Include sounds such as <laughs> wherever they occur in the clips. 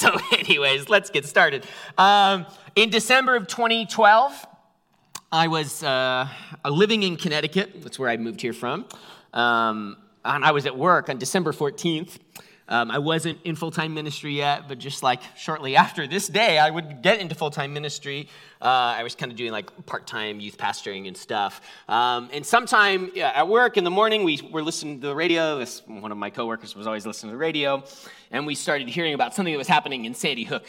So, <laughs> anyways, let's get started. Um, in December of 2012, I was uh, living in Connecticut. That's where I moved here from. Um, and I was at work on December 14th. Um, I wasn't in full time ministry yet, but just like shortly after this day, I would get into full time ministry. Uh, I was kind of doing like part time youth pastoring and stuff. Um, and sometime yeah, at work in the morning, we were listening to the radio. This, one of my coworkers was always listening to the radio. And we started hearing about something that was happening in Sandy Hook,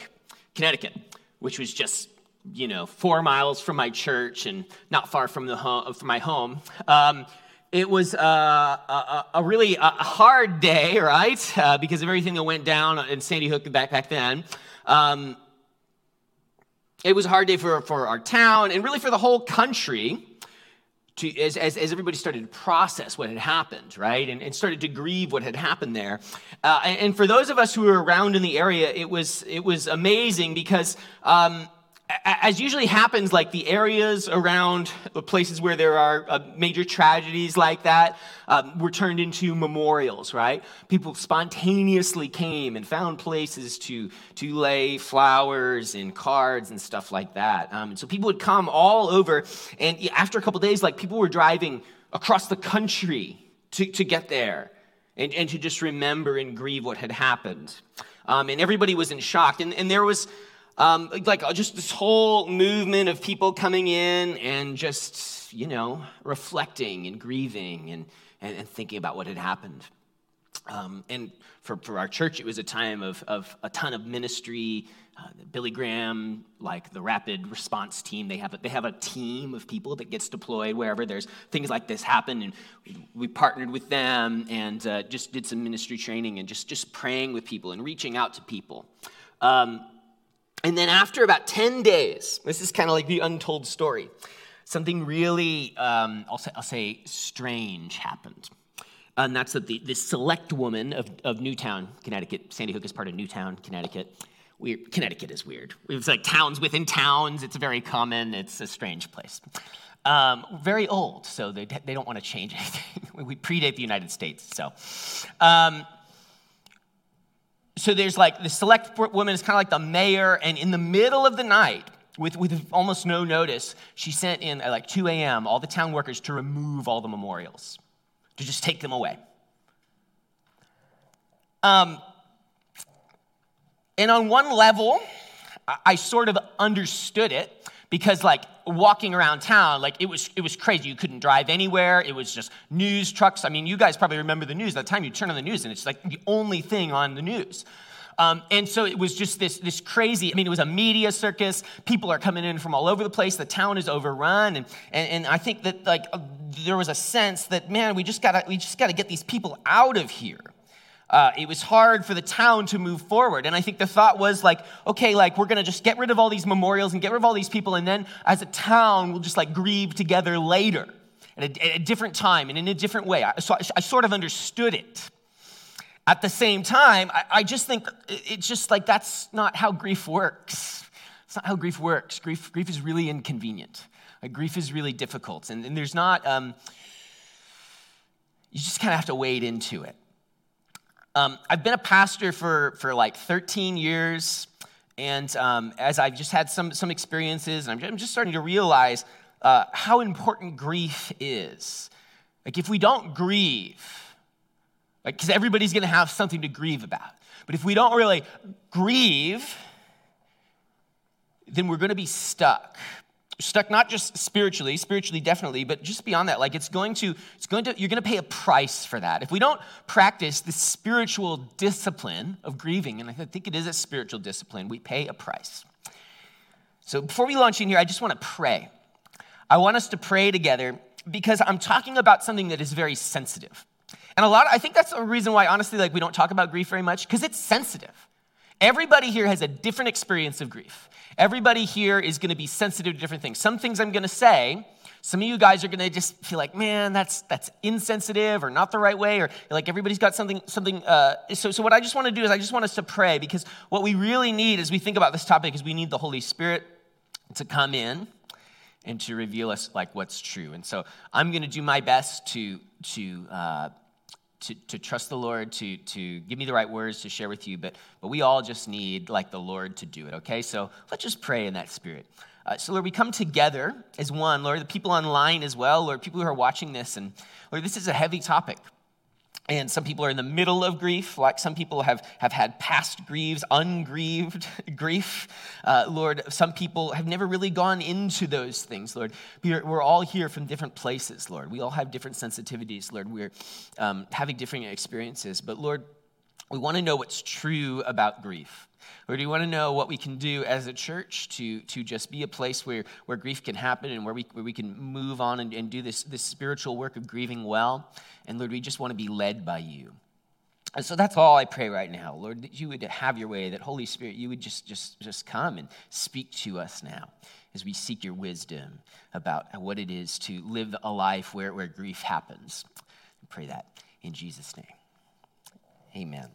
Connecticut, which was just you know four miles from my church and not far from the home, from my home. Um, it was uh, a, a, really a hard day, right? Uh, because of everything that went down in Sandy Hook back, back then. Um, it was a hard day for, for our town and really for the whole country to, as, as, as everybody started to process what had happened, right? And, and started to grieve what had happened there. Uh, and, and, for those of us who were around in the area, it was, it was amazing because. Um, as usually happens, like the areas around the places where there are uh, major tragedies like that um, were turned into memorials, right? People spontaneously came and found places to, to lay flowers and cards and stuff like that. Um, so people would come all over, and after a couple days, like people were driving across the country to, to get there and, and to just remember and grieve what had happened. Um, and everybody was in shock. And, and there was um, like uh, just this whole movement of people coming in and just, you know, reflecting and grieving and, and, and thinking about what had happened. Um, and for, for our church, it was a time of, of a ton of ministry. Uh, Billy Graham, like the rapid response team, they have, a, they have a team of people that gets deployed wherever there's things like this happen. And we, partnered with them and uh, just did some ministry training and just, just praying with people and reaching out to people. Um, and then after about 10 days, this is kind of like the untold story, something really, um, I'll, say, I'll say, strange happened. And that's that the, this select woman of, of Newtown, Connecticut, Sandy Hook is part of Newtown, Connecticut. Connecticut is weird. It's like towns within towns. It's very common. It's a strange place. Um, very old, so they, they don't want to change <laughs> anything. we predate the United States, so. Um, so there's like the select woman is kind of like the mayor, and in the middle of the night, with, with almost no notice, she sent in at like 2 a.m. all the town workers to remove all the memorials, to just take them away. Um, and on one level, I sort of understood it because like walking around town like it was it was crazy you couldn't drive anywhere it was just news trucks i mean you guys probably remember the news at the time you turn on the news and it's like the only thing on the news um, and so it was just this, this crazy, I mean, it was a media circus. People are coming in from all over the place. The town is overrun. And, and, and I think that like uh, there was a sense that, man, we just gotta, we just gotta get these people out of here uh, it was hard for the town to move forward. And I think the thought was like, okay, like we're gonna just get rid of all these memorials and get rid of all these people, and then as a town, we'll just like grieve together later at a, at a different time and in a different way. I, so I, I, sort of understood it. At the same time, I, I just think it's just like that's not how grief works. It's not how grief works. Grief, grief is really inconvenient. Like, grief is really difficult, and, and there's not. Um, you just kind of have to wade into it. Um, I've been a pastor for, for like 13 years, and um, as I've just had some, some experiences, and I'm, just starting to realize uh, how important grief is. Like, if we don't grieve, like, because everybody's gonna have something to grieve about, but if we don't really grieve, then we're gonna be stuck stuck not just spiritually spiritually definitely but just beyond that like it's going to it's going to you're going to pay a price for that. If we don't practice the spiritual discipline of grieving and i think it is a spiritual discipline we pay a price. So before we launch in here i just want to pray. I want us to pray together because i'm talking about something that is very sensitive. And a lot of, i think that's a reason why honestly like we don't talk about grief very much because it's sensitive everybody here has a different experience of grief Everybody here is going to be sensitive to different things. Some things I'm going to say, some of you guys are going to just feel like, man, that's that's insensitive or not the right way, or like everybody's got something something. Uh, so, so what I just want to do is I just want us to pray because what we really need as we think about this topic is we need the Holy Spirit to come in and to reveal us like what's true. And so I'm going to do my best to to uh, to, to trust the Lord, to, to give me the right words to share with you, but, but we all just need, like, the Lord to do it, okay? So let's just pray in that spirit. Uh, so, Lord, we come together as one. Lord, the people online as well, Lord, people who are watching this, and Lord, this is a heavy topic. And some people are in the middle of grief, like some people have, have had past grieves, ungrieved <laughs> grief. Uh, Lord, some people have never really gone into those things, Lord. We're, we're all here from different places, Lord. We all have different sensitivities, Lord. We're um, having different experiences. But, Lord, we want to know what's true about grief. Or do you want to know what we can do as a church to, to just be a place where, where grief can happen and where we, where we can move on and, and do this, this spiritual work of grieving well? And Lord, we just want to be led by you. And so that's all I pray right now, Lord, that you would have your way, that Holy Spirit, you would just, just, just come and speak to us now as we seek your wisdom about what it is to live a life where, where grief happens. I pray that in Jesus' name. Amen.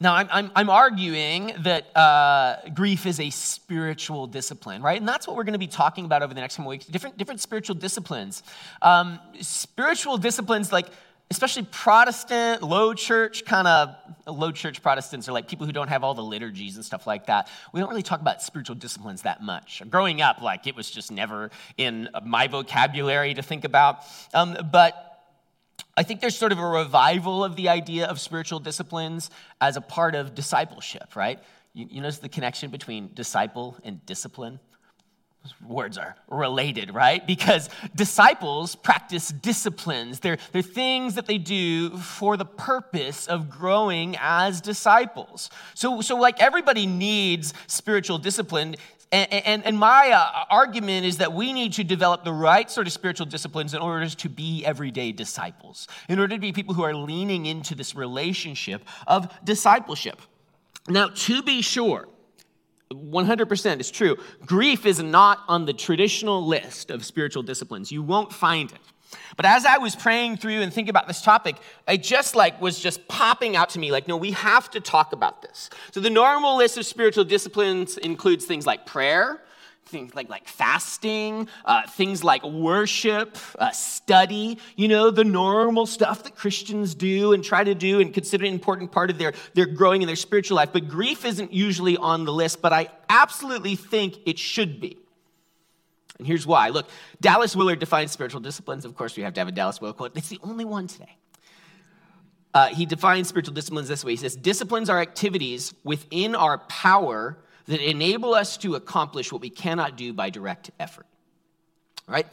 Now, I'm, I'm, I'm, arguing that uh, grief is a spiritual discipline, right? And that's what we're going to be talking about over the next few weeks different, different spiritual disciplines. Um, spiritual disciplines, like especially Protestant, low church, kind of low church Protestants are like people who don't have all the liturgies and stuff like that. We don't really talk about spiritual disciplines that much. Growing up, like it was just never in my vocabulary to think about. Um, but I think there's sort of a revival of the idea of spiritual disciplines as a part of discipleship, right? You, you notice the connection between disciple and discipline? Those words are related, right? Because disciples practice disciplines. They're, they're things that they do for the purpose of growing as disciples. So, so like everybody needs spiritual discipline. And, and, and my uh, argument is that we need to develop the right sort of spiritual disciplines in order to be everyday disciples, in order to be people who are leaning into this relationship of discipleship. Now, to be sure, 100% is true, grief is not on the traditional list of spiritual disciplines. You won't find it. But as I was praying through and thinking about this topic, I just like was just popping out to me like, no, we have to talk about this. So the normal list of spiritual disciplines includes things like prayer, things like, like fasting, uh, things like worship, uh, study, you know, the normal stuff that Christians do and try to do and consider an important part of their, their growing in their spiritual life. But grief isn't usually on the list, but I absolutely think it should be. And here's why. Look, Dallas Willard defines spiritual disciplines. Of course, we have to have a Dallas Willard quote. It's the only one today. Uh, he defines spiritual disciplines this way He says, Disciplines are activities within our power that enable us to accomplish what we cannot do by direct effort. Right?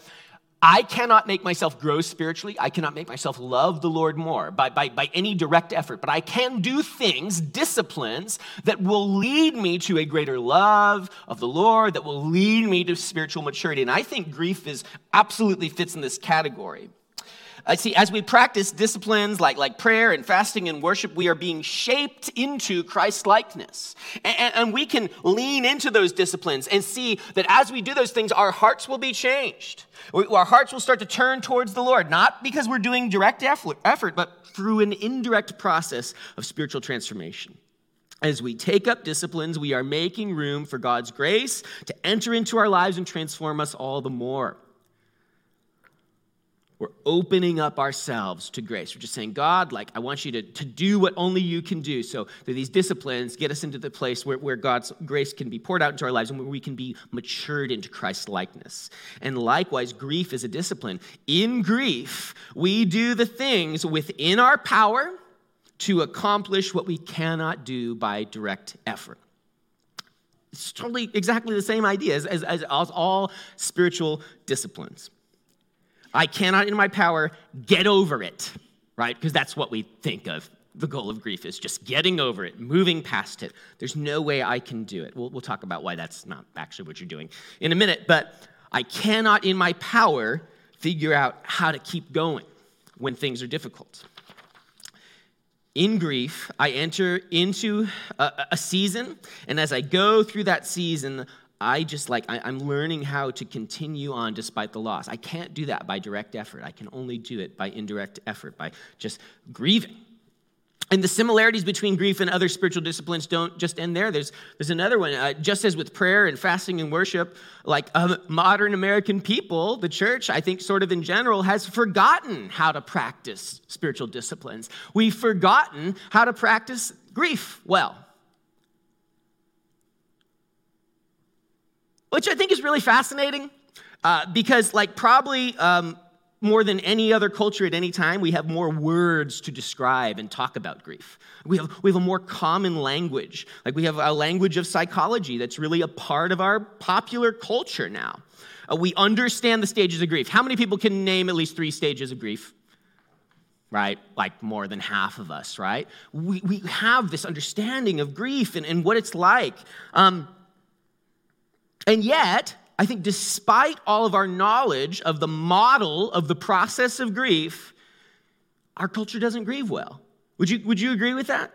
I cannot make myself grow spiritually. I cannot make myself love the Lord more by, by, by any direct effort, but I can do things, disciplines, that will lead me to a greater love of the Lord, that will lead me to spiritual maturity. And I think grief is absolutely fits in this category. I see, as we practice disciplines like, like prayer and fasting and worship, we are being shaped into Christ likeness. And, and we can lean into those disciplines and see that as we do those things, our hearts will be changed. Our hearts will start to turn towards the Lord, not because we're doing direct effort, but through an indirect process of spiritual transformation. As we take up disciplines, we are making room for God's grace to enter into our lives and transform us all the more. We're opening up ourselves to grace. We're just saying, God, like, I want you to, to do what only you can do. So, through these disciplines, get us into the place where, where God's grace can be poured out into our lives and where we can be matured into Christ's likeness. And likewise, grief is a discipline. In grief, we do the things within our power to accomplish what we cannot do by direct effort. It's totally exactly the same idea as, as, as all spiritual disciplines. I cannot, in my power, get over it, right? Because that's what we think of. The goal of grief is just getting over it, moving past it. There's no way I can do it. We'll, we'll talk about why that's not actually what you're doing in a minute, but I cannot, in my power, figure out how to keep going when things are difficult. In grief, I enter into a, a season, and as I go through that season, I just like, I, am learning how to continue on despite the loss. I can't do that by direct effort. I can only do it by indirect effort, by just grieving. And the similarities between grief and other spiritual disciplines don't just end there. There's, there's another one. Uh, just as with prayer and fasting and worship, like uh, modern American people, the church, I think, sort of in general, has forgotten how to practice spiritual disciplines. We've forgotten how to practice grief well. Which I think is really fascinating uh, because, like, probably um, more than any other culture at any time, we have more words to describe and talk about grief. We have, we have a more common language. Like we have a language of psychology that's really a part of our popular culture now. Uh, we understand the stages of grief. How many people can name at least three stages of grief? Right? Like more than half of us, right? We, we have this understanding of grief and, and what it's like. Um, and yet, I think despite all of our knowledge of the model of the process of grief, our culture doesn't grieve well. Would you, would you agree with that?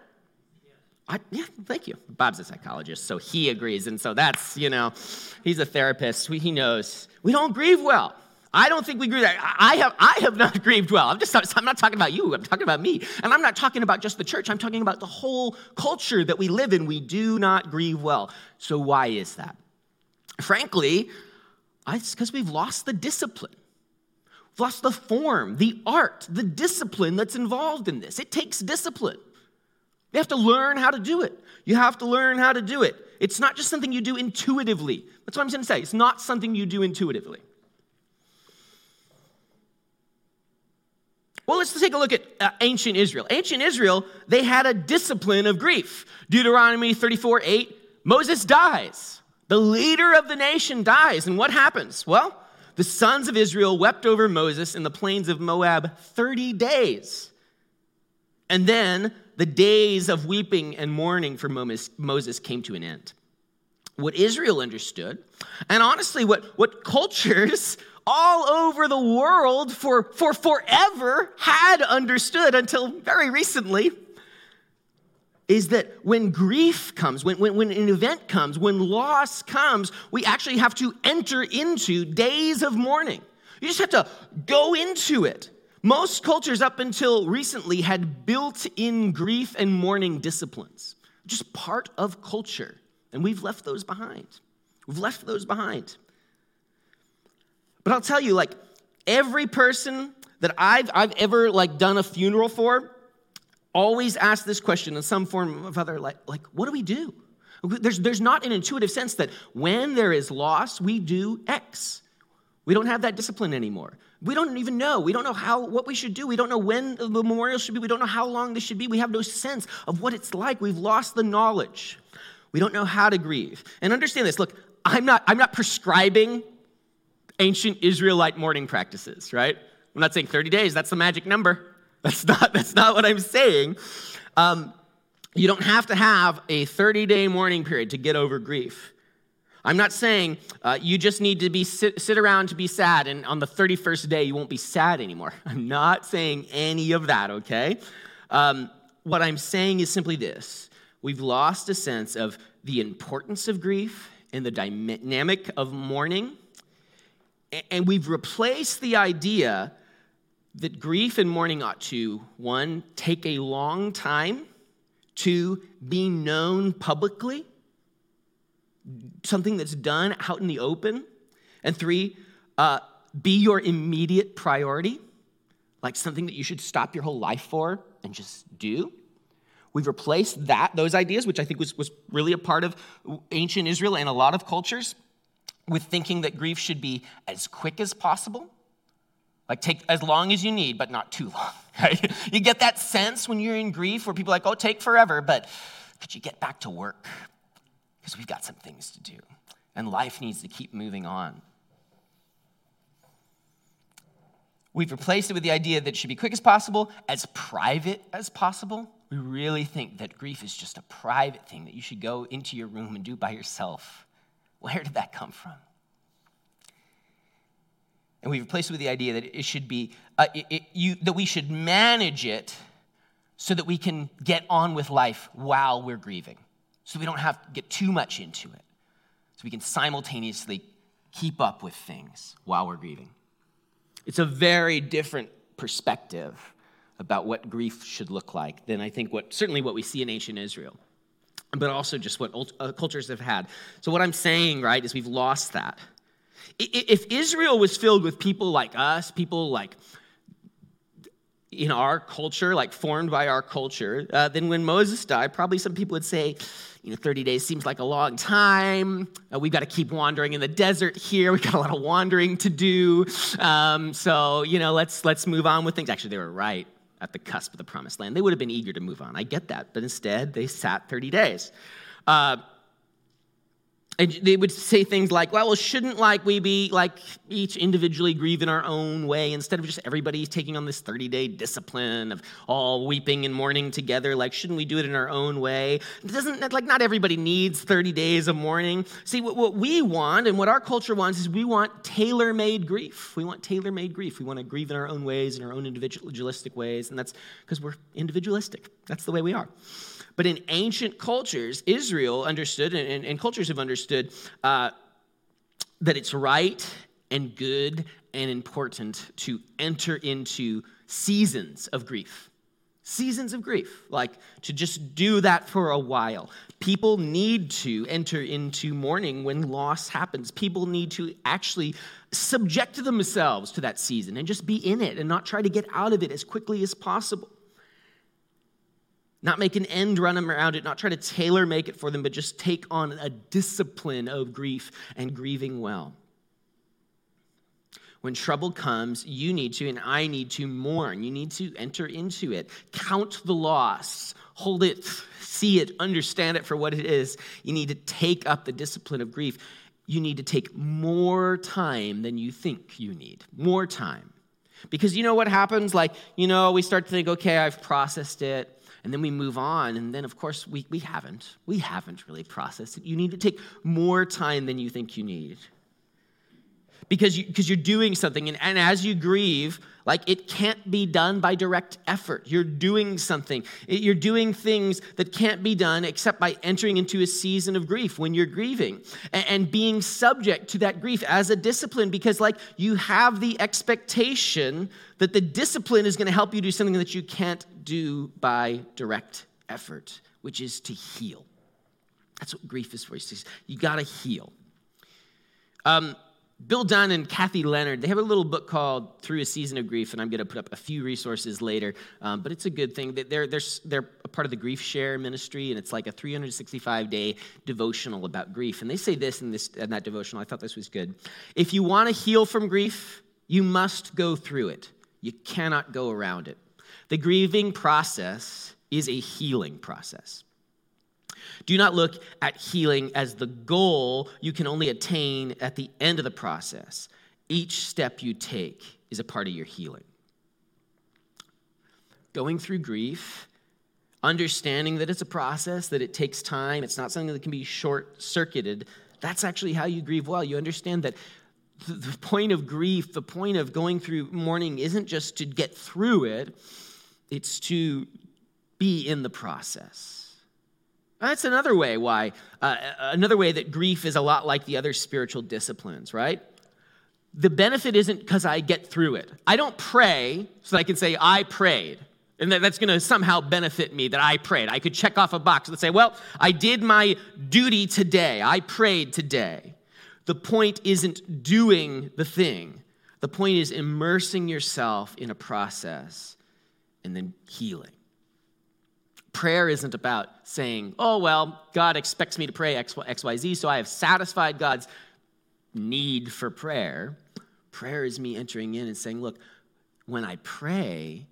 I, yeah, thank you. Bob's a psychologist, so he agrees. And so that's, you know, he's a therapist. He knows. We don't grieve well. I don't think we grieve. I have, I have not <laughs> grieved well. I'm just, I'm not talking about you. I'm talking about me. And I'm not talking about just the church. I'm talking about the whole culture that we live in. We do not grieve well. So why is that? Frankly, it's because we've lost the discipline. We've lost the form, the art, the discipline that's involved in this. It takes discipline. You have to learn how to do it. You have to learn how to do it. It's not just something you do intuitively. That's what I'm going to say. It's not something you do intuitively. Well, let's take a look at uh, ancient Israel. Ancient Israel, they had a discipline of grief. Deuteronomy 34 8, Moses dies. The leader of the nation dies, and what happens? Well, the sons of Israel wept over Moses in the plains of Moab 30 days. And then the days of weeping and mourning for Moses came to an end. What Israel understood, and honestly, what, what cultures <laughs> all over the world for, for forever had understood until very recently, is that when grief comes, when, when, when, an event comes, when loss comes, we actually have to enter into days of mourning. You just have to go into it. Most cultures up until recently had built in grief and mourning disciplines, just part of culture. And we've left those behind. We've left those behind. But I'll tell you, like, every person that I've, I've ever like done a funeral for, always ask this question in some form of other like, like what do we do? There's, there's not an intuitive sense that when there is loss, we do X. We don't have that discipline anymore. We don't even know. We don't know how what we should do. We don't know when the memorial should be. We don't know how long this should be. We have no sense of what it's like. We've lost the knowledge. We don't know how to grieve. And understand this. Look, I'm not I'm not prescribing ancient Israelite mourning practices, right? I'm not saying 30 days, that's the magic number. <laughs> That's not, that's not what I'm saying. Um, you don't have to have a 30 day mourning period to get over grief. I'm not saying uh, you just need to be sit, sit around to be sad, and on the 31st day you won't be sad anymore. <laughs> I'm not saying any of that, okay? Um, what I'm saying is simply this we've lost a sense of the importance of grief and the dynamic of mourning, and we've replaced the idea that grief and mourning ought to, one, take a long time, two, be known publicly, something that's done out in the open, and three, uh, be your immediate priority, like something that you should stop your whole life for and just do. We've replaced that, those ideas, which I think was, was really a part of ancient Israel and a lot of cultures, with thinking that grief should be as quick as possible like, take as long as you need, but not too long. <laughs> Right? You get that sense when you're in grief where people are like, oh, take forever, but could you get back to work? Because we've got some things to do, and life needs to keep moving on. We've replaced it with the idea that it should be quick as possible, as private as possible. We really think that grief is just a private thing that you should go into your room and do by yourself. Where did that come from? And we've replaced it with the idea that it should be, uh, it, it, you, that we should manage it so that we can get on with life while we're grieving. So we don't have to get too much into it. So we can simultaneously keep up with things while we're grieving. It's a very different perspective about what grief should look like than I think what certainly what we see in ancient Israel, but also just what uh, cultures have had. So what I'm saying, right, is we've lost that. If Israel was filled with people like us, people like in our culture, like formed by our culture, uh, then when Moses died, probably some people would say, you know, 30 days seems like a long time. Uh, we've got to keep wandering in the desert here. <laughs> We've got a lot of wandering to do. Um, so, you know, let's, let's move on with things. Actually, they were right at the cusp of the promised land. They would have been eager to move on. I get that. But instead, they sat 30 days. Uh, they would say things like, well, shouldn't like we be like each individually grieve in our own way instead of just everybody taking on this 30-day discipline of all weeping and mourning together? Like, shouldn't we do it in our own way? It doesn't like not everybody needs 30 days of mourning. See, what, what we want and what our culture wants is we want tailor-made grief. We want tailor-made grief. We want to grieve in our own ways, in our own individualistic ways, and that's because we're individualistic. That's the way we are. But in ancient cultures, Israel understood, and, and, and cultures have understood, uh, that it's right and good and important to enter into seasons of grief. Seasons of grief, like to just do that for a while. People need to enter into mourning when loss happens. People need to actually subject themselves to that season and just be in it and not try to get out of it as quickly as possible. Not make an end run around it, not try to tailor make it for them, but just take on a discipline of grief and grieving well. When trouble comes, you need to, and I need to mourn. You need to enter into it. Count the loss, hold it, see it, understand it for what it is. You need to take up the discipline of grief. You need to take more time than you think you need. More time. Because you know what happens? Like, you know, we start to think, okay, I've processed it and then we move on and then of course we, we haven't we haven't really processed it. You need to take more time than you think you need. Because you, because you're doing something and, and as you grieve like it can't be done by direct effort. You're doing something. You're doing things that can't be done except by entering into a season of grief when you're grieving and, and being subject to that grief as a discipline because like you have the expectation that the discipline is going to help you do something that you can't do by direct effort which is to heal that's what grief is for you got to heal um, Bill Dunn and Kathy Leonard, they have a little book called Through a Season of Grief, and I'm going to put up a few resources later, um, but it's a good thing. They're, they're, they're a part of the Grief Share ministry, and it's like a 365 day devotional about grief. And they say this in, this in that devotional. I thought this was good. If you want to heal from grief, you must go through it, you cannot go around it. The grieving process is a healing process. Do not look at healing as the goal you can only attain at the end of the process. Each step you take is a part of your healing. Going through grief, understanding that it's a process, that it takes time, it's not something that can be short circuited, that's actually how you grieve well. You understand that the point of grief, the point of going through mourning isn't just to get through it, it's to be in the process. That's another way why, uh, another way that grief is a lot like the other spiritual disciplines, right? The benefit isn't because I get through it. I don't pray so that I can say, I prayed. And that's going to somehow benefit me that I prayed. I could check off a box and say, well, I did my duty today. I prayed today. The point isn't doing the thing, the point is immersing yourself in a process and then healing. Prayer isn't about saying, oh, well, God expects me to pray X, Y, Z, so I have satisfied God's need for prayer. Prayer is me entering in and saying, look, when I pray,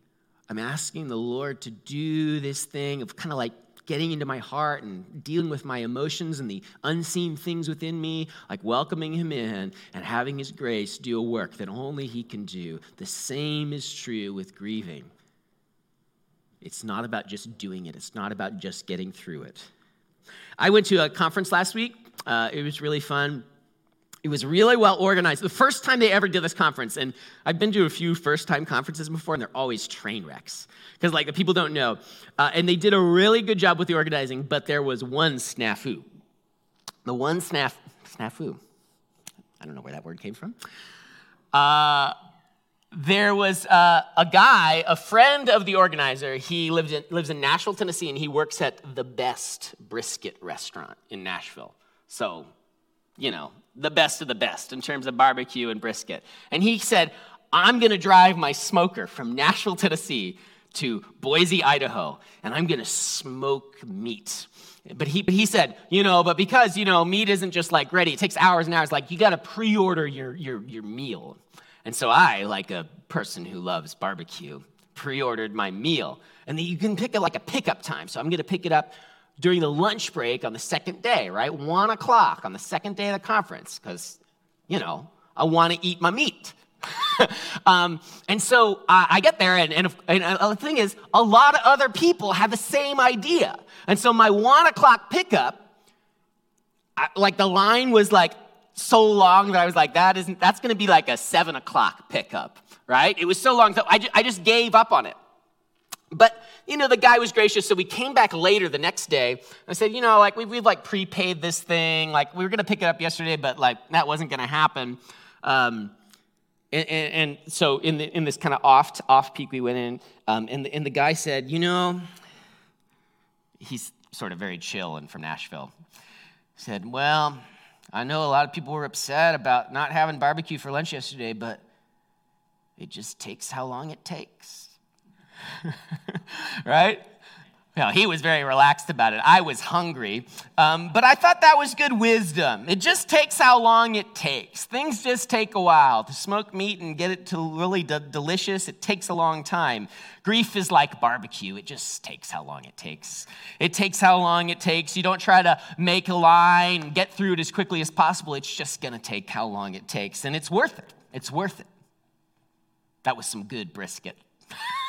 I'm asking the Lord to do this thing of kind of like getting into my heart and dealing with my emotions and the unseen things within me, like welcoming Him in and having His grace do a work that only He can do. The same is true with grieving. It's not about just doing it, it's not about just getting through it. I went to a conference last week. Uh, it was really fun. It was really well organized. The first time they ever did this conference, and I've been to a few first time conferences before, and they're always train wrecks because, like, the people don't know. Uh, and they did a really good job with the organizing, but there was one snafu. The one snaf, snafu, I don't know where that word came from. Uh, there was uh, a guy, a friend of the organizer. He lived in, lives in Nashville, Tennessee, and he works at the best brisket restaurant in Nashville. So, you know, the best of the best in terms of barbecue and brisket. And he said, I'm going to drive my smoker from Nashville, Tennessee to Boise, Idaho, and I'm going to smoke meat. But he, he said, you know, but because, you know, meat isn't just like ready, it takes hours and hours, like you got to pre order your, your, your meal. And so I, like a person who loves barbecue, pre ordered my meal. And then you can pick it like a pickup time. So I'm going to pick it up during the lunch break on the second day, right? One o'clock on the second day of the conference, because, you know, I want to eat my meat. <laughs> um, and so uh, I get there, and, and, and uh, the thing is, a lot of other people have the same idea. And so my one o'clock pickup, I, like the line was like so long that I was like, that isn't, that's going to be like a seven o'clock pickup, right? It was so long, so I, I just gave up on it. But, you know, the guy was gracious, so we came back later the next day. I said, you know, like, we've, we've like prepaid this thing. Like, we were going to pick it up yesterday, but like, that wasn't going to happen. Um, and, and, and, so in, the, in this kind of off, off peak, we went in, um, and, the, and the guy said, you know, he's sort of very chill and from Nashville. Said, well, I know a lot of people were upset about not having barbecue for lunch yesterday, but it just takes how long it takes. <laughs> right? Well, he was very relaxed about it. I was hungry, um, but I thought that was good wisdom. It just takes how long it takes. Things just take a while. To smoke meat and get it to really de- delicious, it takes a long time. Grief is like barbecue, it just takes how long it takes. It takes how long it takes. You don't try to make a line and get through it as quickly as possible. It's just going to take how long it takes, and it's worth it. It's worth it. That was some good brisket. <laughs>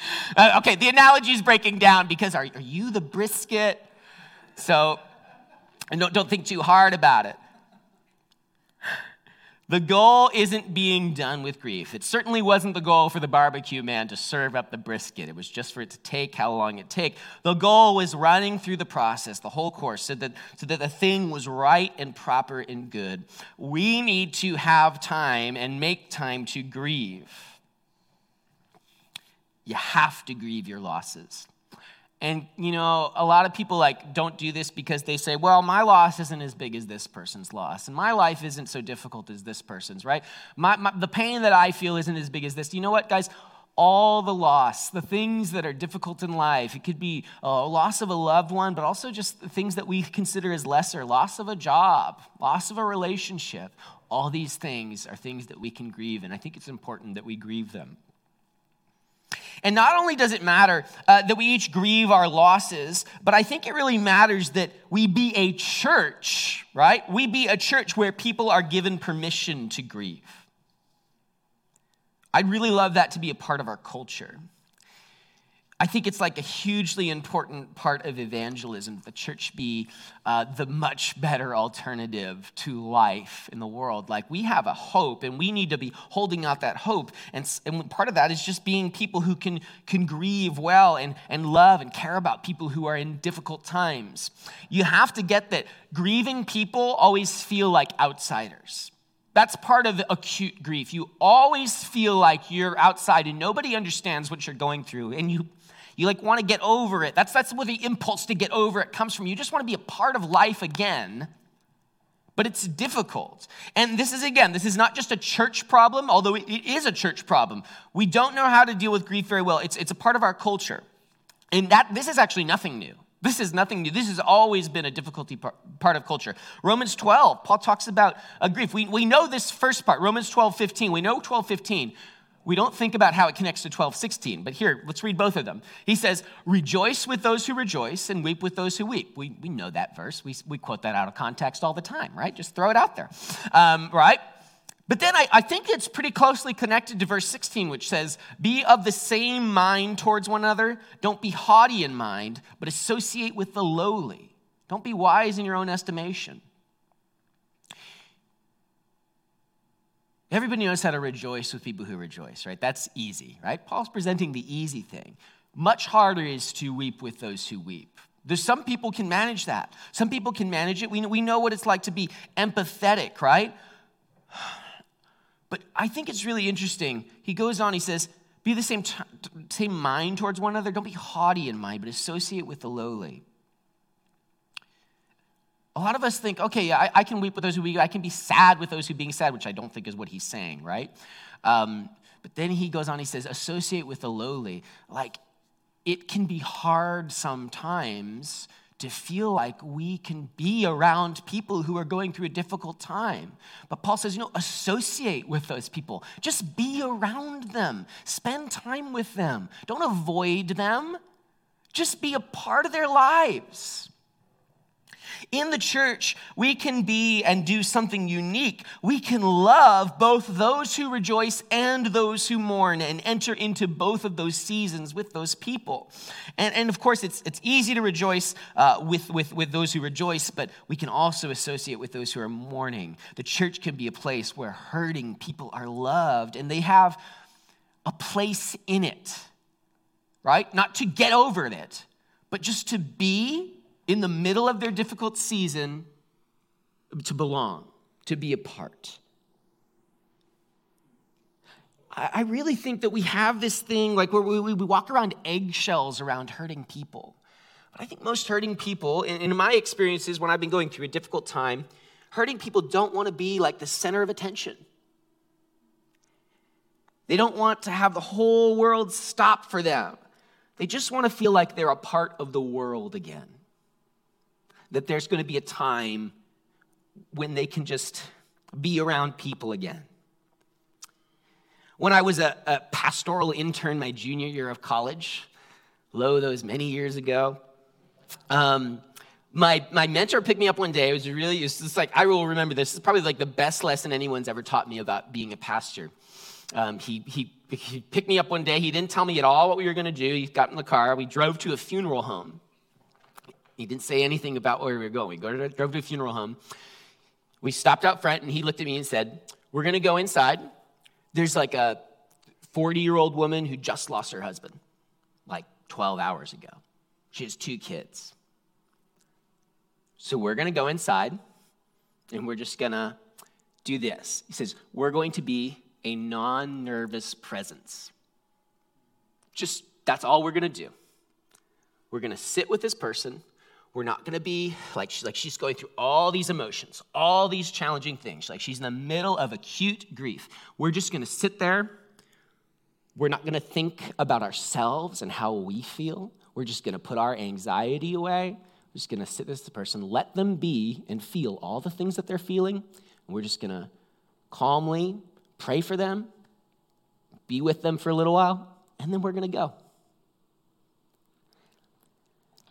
<laughs> Uh, okay, the analogy is breaking down because are, are you the brisket? So, and don't, don't think too hard about it. The goal isn't being done with grief. It certainly wasn't the goal for the barbecue man to serve up the brisket. It was just for it to take how long it take. The goal was running through the process, the whole course, so that, so that the thing was right and proper and good. We need to have time and make time to grieve. You have to grieve your losses. And you know, a lot of people like don't do this because they say, "Well, my loss isn't as big as this person's loss, and my life isn't so difficult as this person's." Right? My, my, the pain that I feel isn't as big as this. You know what, guys? All the loss, the things that are difficult in life, it could be a loss of a loved one, but also just things that we consider as lesser loss of a job, loss of a relationship. All these things are things that we can grieve, and I think it's important that we grieve them. And not only does it matter uh, that we each grieve our losses, but I think it really matters that we be a church, right? We be a church where people are given permission to grieve. I'd really love that to be a part of our culture. I think it's like a hugely important part of evangelism. The church be uh, the much better alternative to life in the world. Like we have a hope, and we need to be holding out that hope. And, and part of that is just being people who can, can grieve well and, and love and care about people who are in difficult times. You have to get that grieving people always feel like outsiders. That's part of acute grief. You always feel like you're outside and nobody understands what you're going through. And you you like want to get over it. That's, that's where the impulse to get over it comes from. You just want to be a part of life again, but it's difficult. And this is, again, this is not just a church problem, although it is a church problem. We don't know how to deal with grief very well. It's, it's a part of our culture. And that this is actually nothing new. This is nothing new. This has always been a difficulty part of culture. Romans 12, Paul talks about grief. We, we know this first part, Romans 12, 15. We know 12, 15 we don't think about how it connects to 1216, but here, let's read both of them. He says, Rejoice with those who rejoice and weep with those who weep. We, we know that verse. We, we quote that out of context all the time, right? Just throw it out there, um, right? But then I, I think it's pretty closely connected to verse 16, which says, Be of the same mind towards one another. Don't be haughty in mind, but associate with the lowly. Don't be wise in your own estimation. Everybody knows how to rejoice with people who rejoice, right? That's easy, right? Paul's presenting the easy thing. Much harder is to weep with those who weep. There's some people can manage that. Some people can manage it. We, we know what it's like to be empathetic, right? But I think it's really interesting. He goes on, he says, Be the same, t- same mind towards one another. Don't be haughty in mind, but associate with the lowly. A lot of us think, okay, yeah, I, I, can weep with those who weep. I can be sad with those who being sad, which I don't think is what he's saying, right? Um, but then he goes on, he says, associate with the lowly. Like, it can be hard sometimes to feel like we can be around people who are going through a difficult time. But Paul says, you know, associate with those people. Just be around them. Spend time with them. Don't avoid them. Just be a part of their lives. In the church, we can be and do something unique. We can love both those who rejoice and those who mourn and enter into both of those seasons with those people. And, and of course, it's, it's easy to rejoice uh, with, with, with those who rejoice, but we can also associate with those who are mourning. The church can be a place where hurting people are loved and they have a place in it, right? Not to get over it, but just to be in the middle of their difficult season to belong, to be a part. I really think that we have this thing like where we, walk around eggshells around hurting people. But I think most hurting people, in my experiences when I've been going through a difficult time, hurting people don't want to be like the center of attention. They don't want to have the whole world stop for them. They just want to feel like they're a part of the world again that there's going to be a time when they can just be around people again. When I was a, a pastoral intern my junior year of college, lo, those many years ago, um, my, my mentor picked me up one day. It was really, it was just like, I will remember this. It's probably like the best lesson anyone's ever taught me about being a pastor. Um, he, he, he picked me up one day. He didn't tell me at all what we were going to do. He got in the car. We drove to a funeral home. He didn't say anything about where we were going. We drove to a funeral home. We stopped out front, and he looked at me and said, We're going to go inside. There's like a 40 year old woman who just lost her husband, like 12 hours ago. She has two kids. So we're going to go inside, and we're just going to do this. He says, We're going to be a non nervous presence. Just that's all we're going to do. We're going to sit with this person we're not going to be like she's like she's going through all these emotions, all these challenging things. Like she's in the middle of acute grief. We're just going to sit there. We're not going to think about ourselves and how we feel. We're just going to put our anxiety away. We're just going to sit the person, let them be and feel all the things that they're feeling. And we're just going to calmly pray for them, be with them for a little while, and then we're going to go.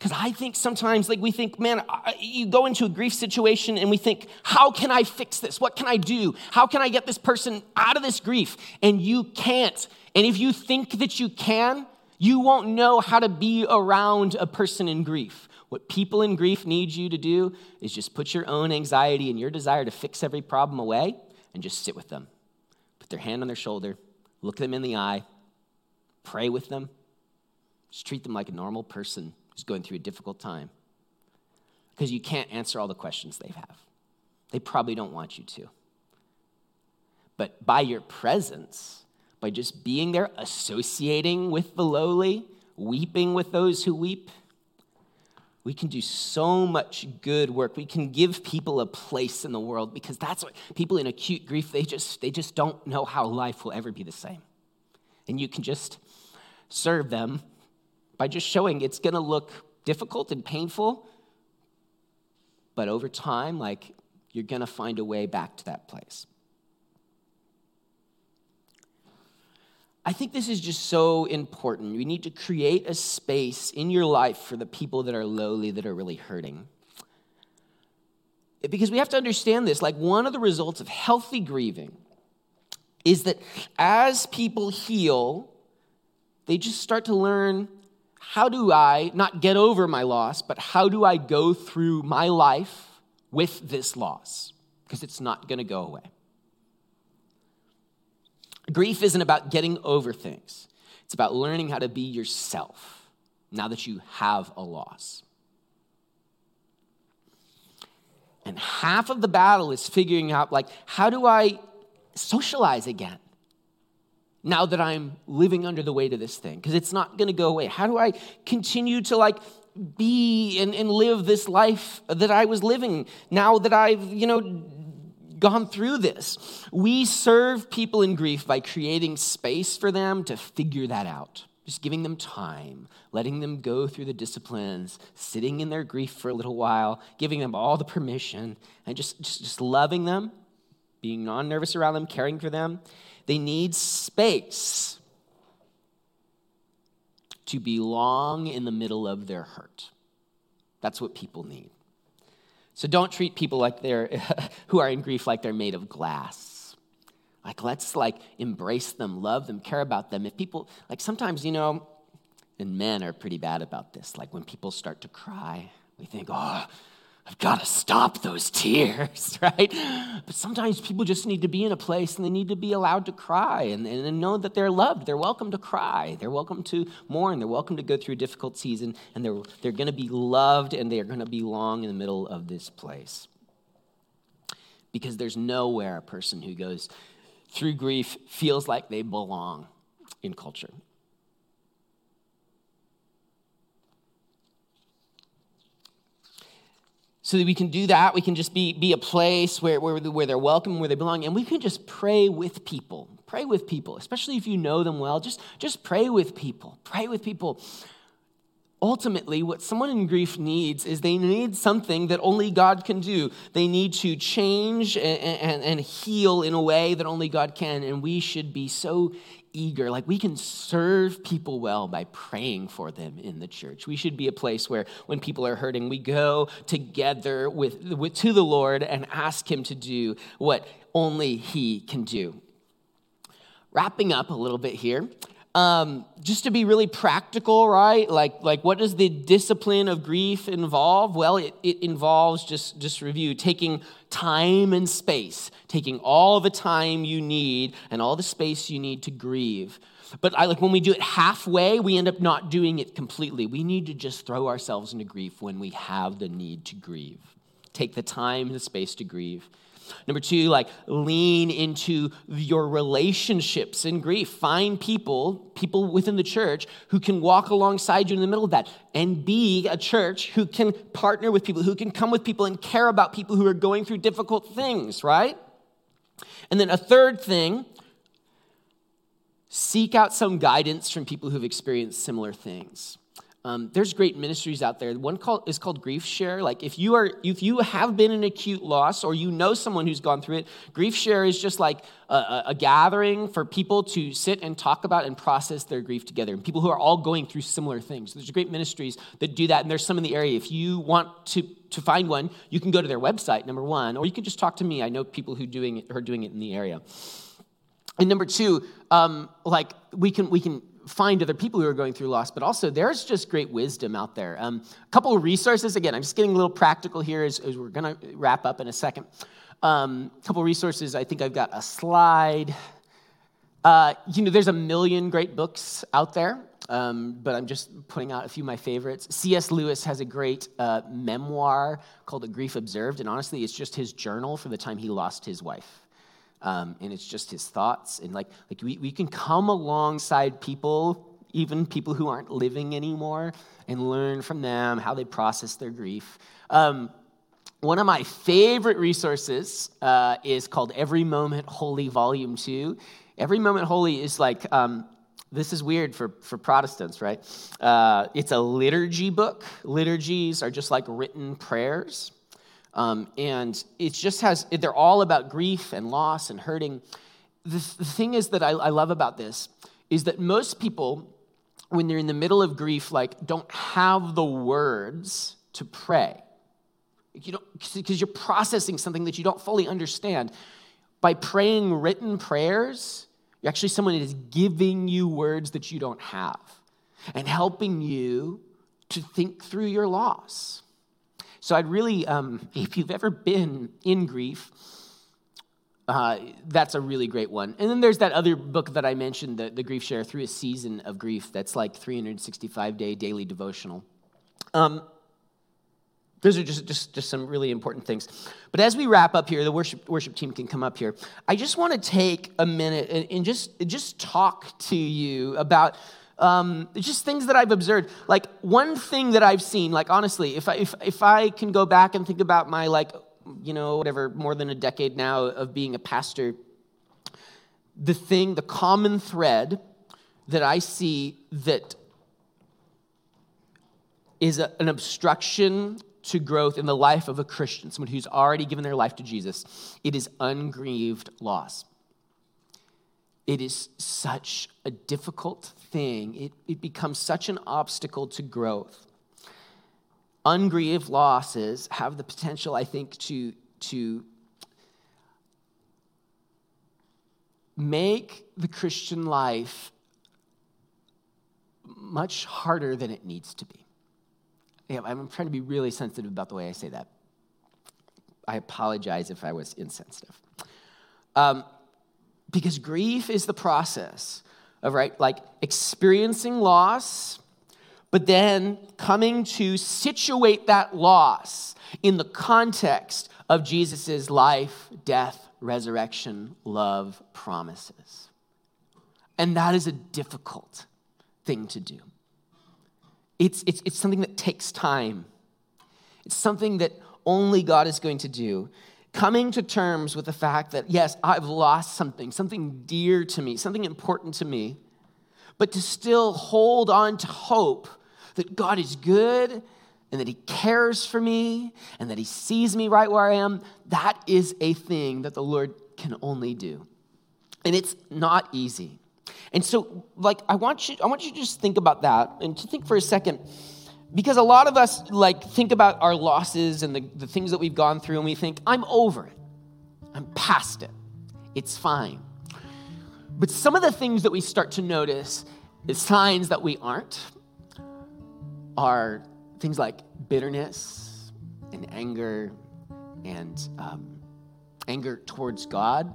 Because I think sometimes, like, we think, man, you go into a grief situation and we think, how can I fix this? What can I do? How can I get this person out of this grief? And you can't. And if you think that you can, you won't know how to be around a person in grief. What people in grief need you to do is just put your own anxiety and your desire to fix every problem away and just sit with them. Put their hand on their shoulder, look them in the eye, pray with them, just treat them like a normal person who's going through a difficult time because you can't answer all the questions they have. They probably don't want you to. But by your presence, by just being there, associating with the lowly, weeping with those who weep, we can do so much good work. We can give people a place in the world because that's what people in acute grief, they just, they just don't know how life will ever be the same. And you can just serve them by just showing it's going to look difficult and painful, but over time, like, you're going to find a way back to that place. I think this is just so important. We need to create a space in your life for the people that are lowly, that are really hurting. Because we have to understand this. Like, one of the results of healthy grieving is that as people heal, they just start to learn how do I not get over my loss, but how do I go through my life with this loss? Because it's not going to go away. Grief isn't about getting over things, it's about learning how to be yourself now that you have a loss. And half of the battle is figuring out, like, how do I socialize again now that I'm living under the weight of this thing? Because it's not going to go away. How do I continue to like be and, and live this life that I was living now that I've, you know, gone through this? We serve people in grief by creating space for them to figure that out. Just giving them time, letting them go through the disciplines, sitting in their grief for a little while, giving them all the permission, and just, just, just loving them, being non nervous around them, caring for them. They need space to belong in the middle of their hurt. That's what people need. So don't treat people like they're <laughs> who are in grief like they're made of glass. Like let's like embrace them, love them, care about them. If people like sometimes, you know, and men are pretty bad about this. Like when people start to cry, we think, "Oh, I've got to stop those tears, <laughs> right? But sometimes people just need to be in a place and they need to be allowed to cry and, and know that they're loved. They're welcome to cry. They're welcome to mourn. They're welcome to go through a difficult season and they're, they're going to be loved and they're going to belong in the middle of this place. Because there's nowhere a person who goes through grief feels like they belong in culture. So that we can do that. We can just be, be a place where, where, where they're welcome, where they belong, and we can just pray with people. Pray with people, especially if you know them well. Just, just pray with people. Pray with people. Ultimately, what someone in grief needs is they need something that only God can do. They need to change and, and, and heal in a way that only God can, and we should be so eager. Like we can serve people well by praying for them in the church. We should be a place where when people are hurting, we go together with, with to the Lord and ask him to do what only he can do. Wrapping up a little bit here, um, just to be really practical, right? Like, like what does the discipline of grief involve? Well, it, it involves just, just review, taking time and space, taking all the time you need and all the space you need to grieve. But I, like when we do it halfway, we end up not doing it completely. We need to just throw ourselves into grief when we have the need to grieve. Take the time and the space to grieve. Number two, like lean into your relationships in grief. Find people, people within the church, who can walk alongside you in the middle of that and be a church who can partner with people, who can come with people and care about people who are going through difficult things, right? And then a third thing, seek out some guidance from people who've experienced similar things. Um, there's great ministries out there. One called, is called Grief Share. Like if you are, if you have been in acute loss or you know someone who's gone through it, Grief Share is just like a, a, gathering for people to sit and talk about and process their grief together. And people who are all going through similar things. There's great ministries that do that, and there's some in the area. If you want to to find one, you can go to their website. Number one, or you can just talk to me. I know people who doing it, are doing it in the area. And number two, um, like we can we can find other people who are going through loss, but also there's just great wisdom out there. Um, a couple of resources. Again, I'm just getting a little practical here as, as we're going to wrap up in a second. Um, a couple of resources. I think I've got a slide. Uh, you know, there's a million great books out there, um, but I'm just putting out a few of my favorites. C.S. Lewis has a great uh, memoir called A Grief Observed, and honestly, it's just his journal for the time he lost his wife um, and it's just his thoughts. And like, like we, we can come alongside people, even people who aren't living anymore, and learn from them how they process their grief. Um, one of my favorite resources uh, is called Every Moment Holy, Volume 2. Every Moment Holy is like, um, this is weird for, for Protestants, right? Uh, it's a liturgy book. Liturgies are just like written prayers. Um, and it just has, they're all about grief and loss and hurting. The, the thing is that I, I love about this is that most people, when they're in the middle of grief, like don't have the words to pray. You don't, because you're processing something that you don't fully understand. By praying written prayers, you're actually someone that is giving you words that you don't have and helping you to think through your loss. So I'd really, um, <laughs> if you've ever been in grief, uh, that's a really great one. And then there's that other book that I mentioned, the, the Grief Share Through a Season of Grief, that's like 365 day daily devotional. Um, Those are just, just, just some really important things. But as we wrap up here, the worship, worship team can come up here. I just want to take a minute and, and just, just talk to you about um, just things that I've observed. Like one thing that I've seen, like honestly, if I, if, if I can go back and think about my, like, you know, whatever, more than a decade now of being a pastor, the thing, the common thread that I see that is a, an obstruction to growth in the life of a Christian, someone who's already given their life to Jesus, it is ungrieved loss. It is such a difficult thing. It, it becomes such an obstacle to growth. Ungrieved losses have the potential, I think, to, to make the Christian life much harder than it needs to be. Yeah, I'm trying to be really sensitive about the way I say that. I apologize if I was insensitive. Um, because grief is the process of, right, like experiencing loss, but then coming to situate that loss in the context of Jesus' life, death, resurrection, love, promises. And that is a difficult thing to do. It's, it's, it's something that takes time. It's something that only God is going to do. Coming to terms with the fact that, yes, I've lost something, something dear to me, something important to me, but to still hold on to hope that God is good and that He cares for me and that He sees me right where I am, that is a thing that the Lord can only do. And it's not easy. And so, like, I want you, I want you to just think about that and to think for a second, because a lot of us like think about our losses and the, the things that we've gone through, and we think, I'm over it. I'm past it. It's fine. But some of the things that we start to notice is signs that we aren't are things like bitterness and anger and um, anger towards God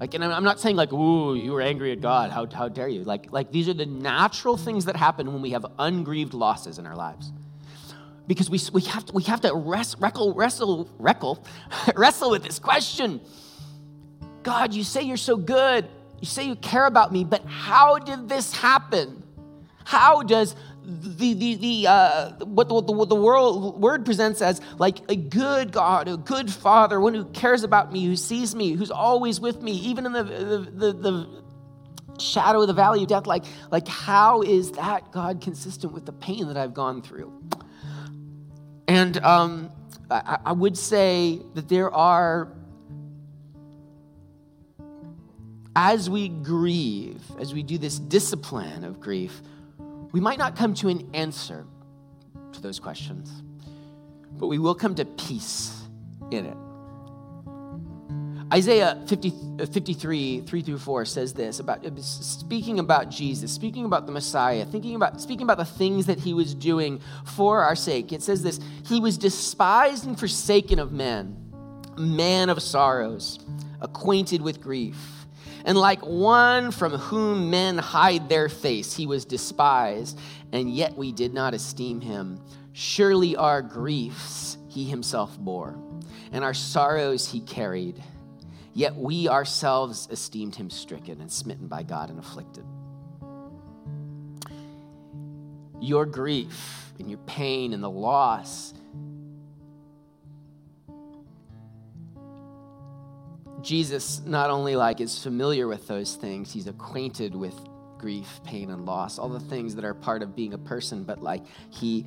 like, and I'm not saying like, ooh, you were angry at God. How, how dare you? Like, like these are the natural things that happen when we have ungrieved losses in our lives. Because we, we have to, we have to rest, wrestle, wrestle, wrestle, <laughs> wrestle with this question. God, you say you're so good. You say you care about me, but how did this happen? How does the, the, the, uh, what the, the, world, word presents as like a good God, a good Father, one who cares about me, who sees me, who's always with me, even in the, the, the, the shadow of the valley of death. Like, like, how is that God consistent with the pain that I've gone through? And um, I, I would say that there are, as we grieve, as we do this discipline of grief, we might not come to an answer to those questions, but we will come to peace in it. Isaiah 50, uh, 53, 3 through 4 says this about speaking about Jesus, speaking about the Messiah, thinking about speaking about the things that he was doing for our sake. It says this He was despised and forsaken of men, man of sorrows, acquainted with grief and like one from whom men hide their face, he was despised, and yet we did not esteem him. Surely our griefs he himself bore, and our sorrows he carried. Yet we ourselves esteemed him stricken and smitten by God and afflicted. Your grief and your pain and the loss Jesus not only like is familiar with those things, he's acquainted with grief, pain, and loss, all the things that are part of being a person, but like he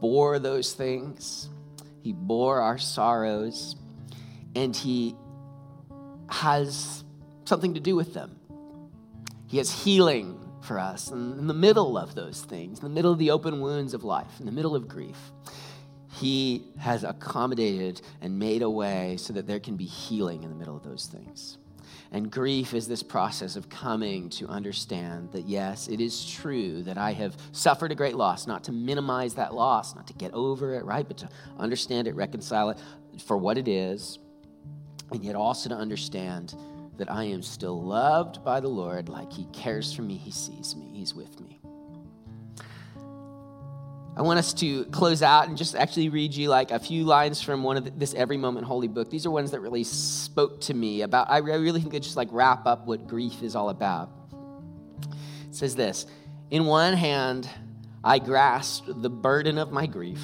bore those things. He bore our sorrows, and he has something to do with them. He has healing for us in the middle of those things, in the middle of the open wounds of life, in the middle of grief. He has accommodated and made a way so that there can be healing in the middle of those things. And grief is this process of coming to understand that, yes, it is true that I have suffered a great loss, not to minimize that loss, not to get over it, right? But to understand it, reconcile it for what it is, and yet also to understand that I am still loved by the Lord, like He cares for me, He sees me, He's with me. I want us to close out and just actually read you like a few lines from one of the, this Every Moment Holy book. These are ones that really spoke to me about, I really think they just like wrap up what grief is all about. It says this In one hand, I grasped the burden of my grief,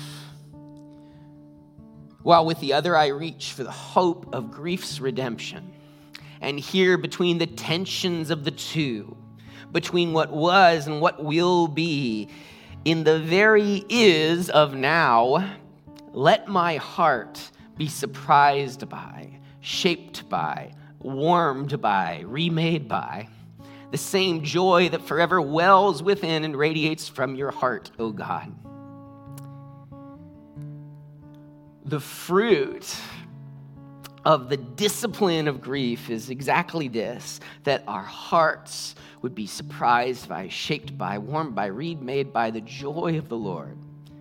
while with the other I reach for the hope of grief's redemption. And here, between the tensions of the two, between what was and what will be, in the very is of now, let my heart be surprised by, shaped by, warmed by, remade by the same joy that forever wells within and radiates from your heart, O God. The fruit of the discipline of grief is exactly this that our hearts would be surprised by, shaped by, warmed by, remade by the joy of the Lord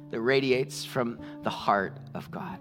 that radiates from the heart of God.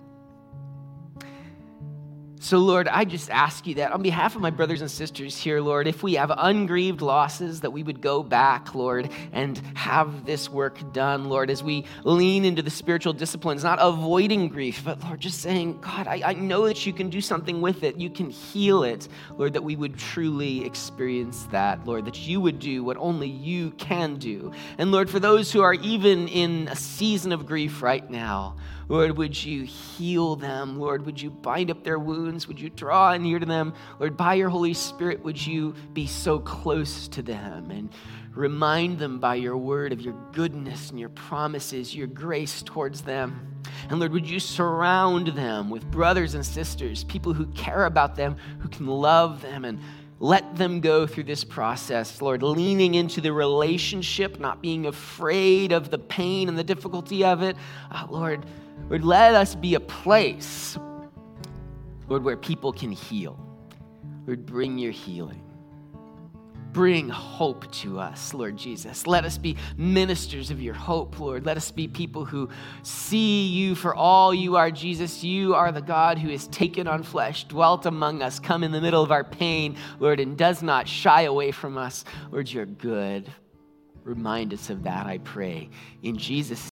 So, Lord, I just ask you that on behalf of my brothers and sisters here, Lord, if we have ungrieved losses, that we would go back, Lord, and have this work done, Lord, as we lean into the spiritual disciplines, not avoiding grief, but, Lord, just saying, God, I, I know that you can do something with it. You can heal it, Lord, that we would truly experience that, Lord, that you would do what only you can do. And, Lord, for those who are even in a season of grief right now, Lord, would you heal them? Lord, would you bind up their wounds? Would you draw near to them? Lord, by your Holy Spirit, would you be so close to them and remind them by your word of your goodness and your promises, your grace towards them? And Lord, would you surround them with brothers and sisters, people who care about them, who can love them and let them go through this process, Lord, leaning into the relationship, not being afraid of the pain and the difficulty of it. Uh, Lord, Lord, let us be a place, Lord, where people can heal. Lord, bring your healing. Bring hope to us, Lord Jesus. Let us be ministers of your hope, Lord. Let us be people who see you for all you are, Jesus. You are the God who has taken on flesh, dwelt among us, come in the middle of our pain, Lord, and does not shy away from us. Lord, you're good. Remind us of that, I pray. In Jesus'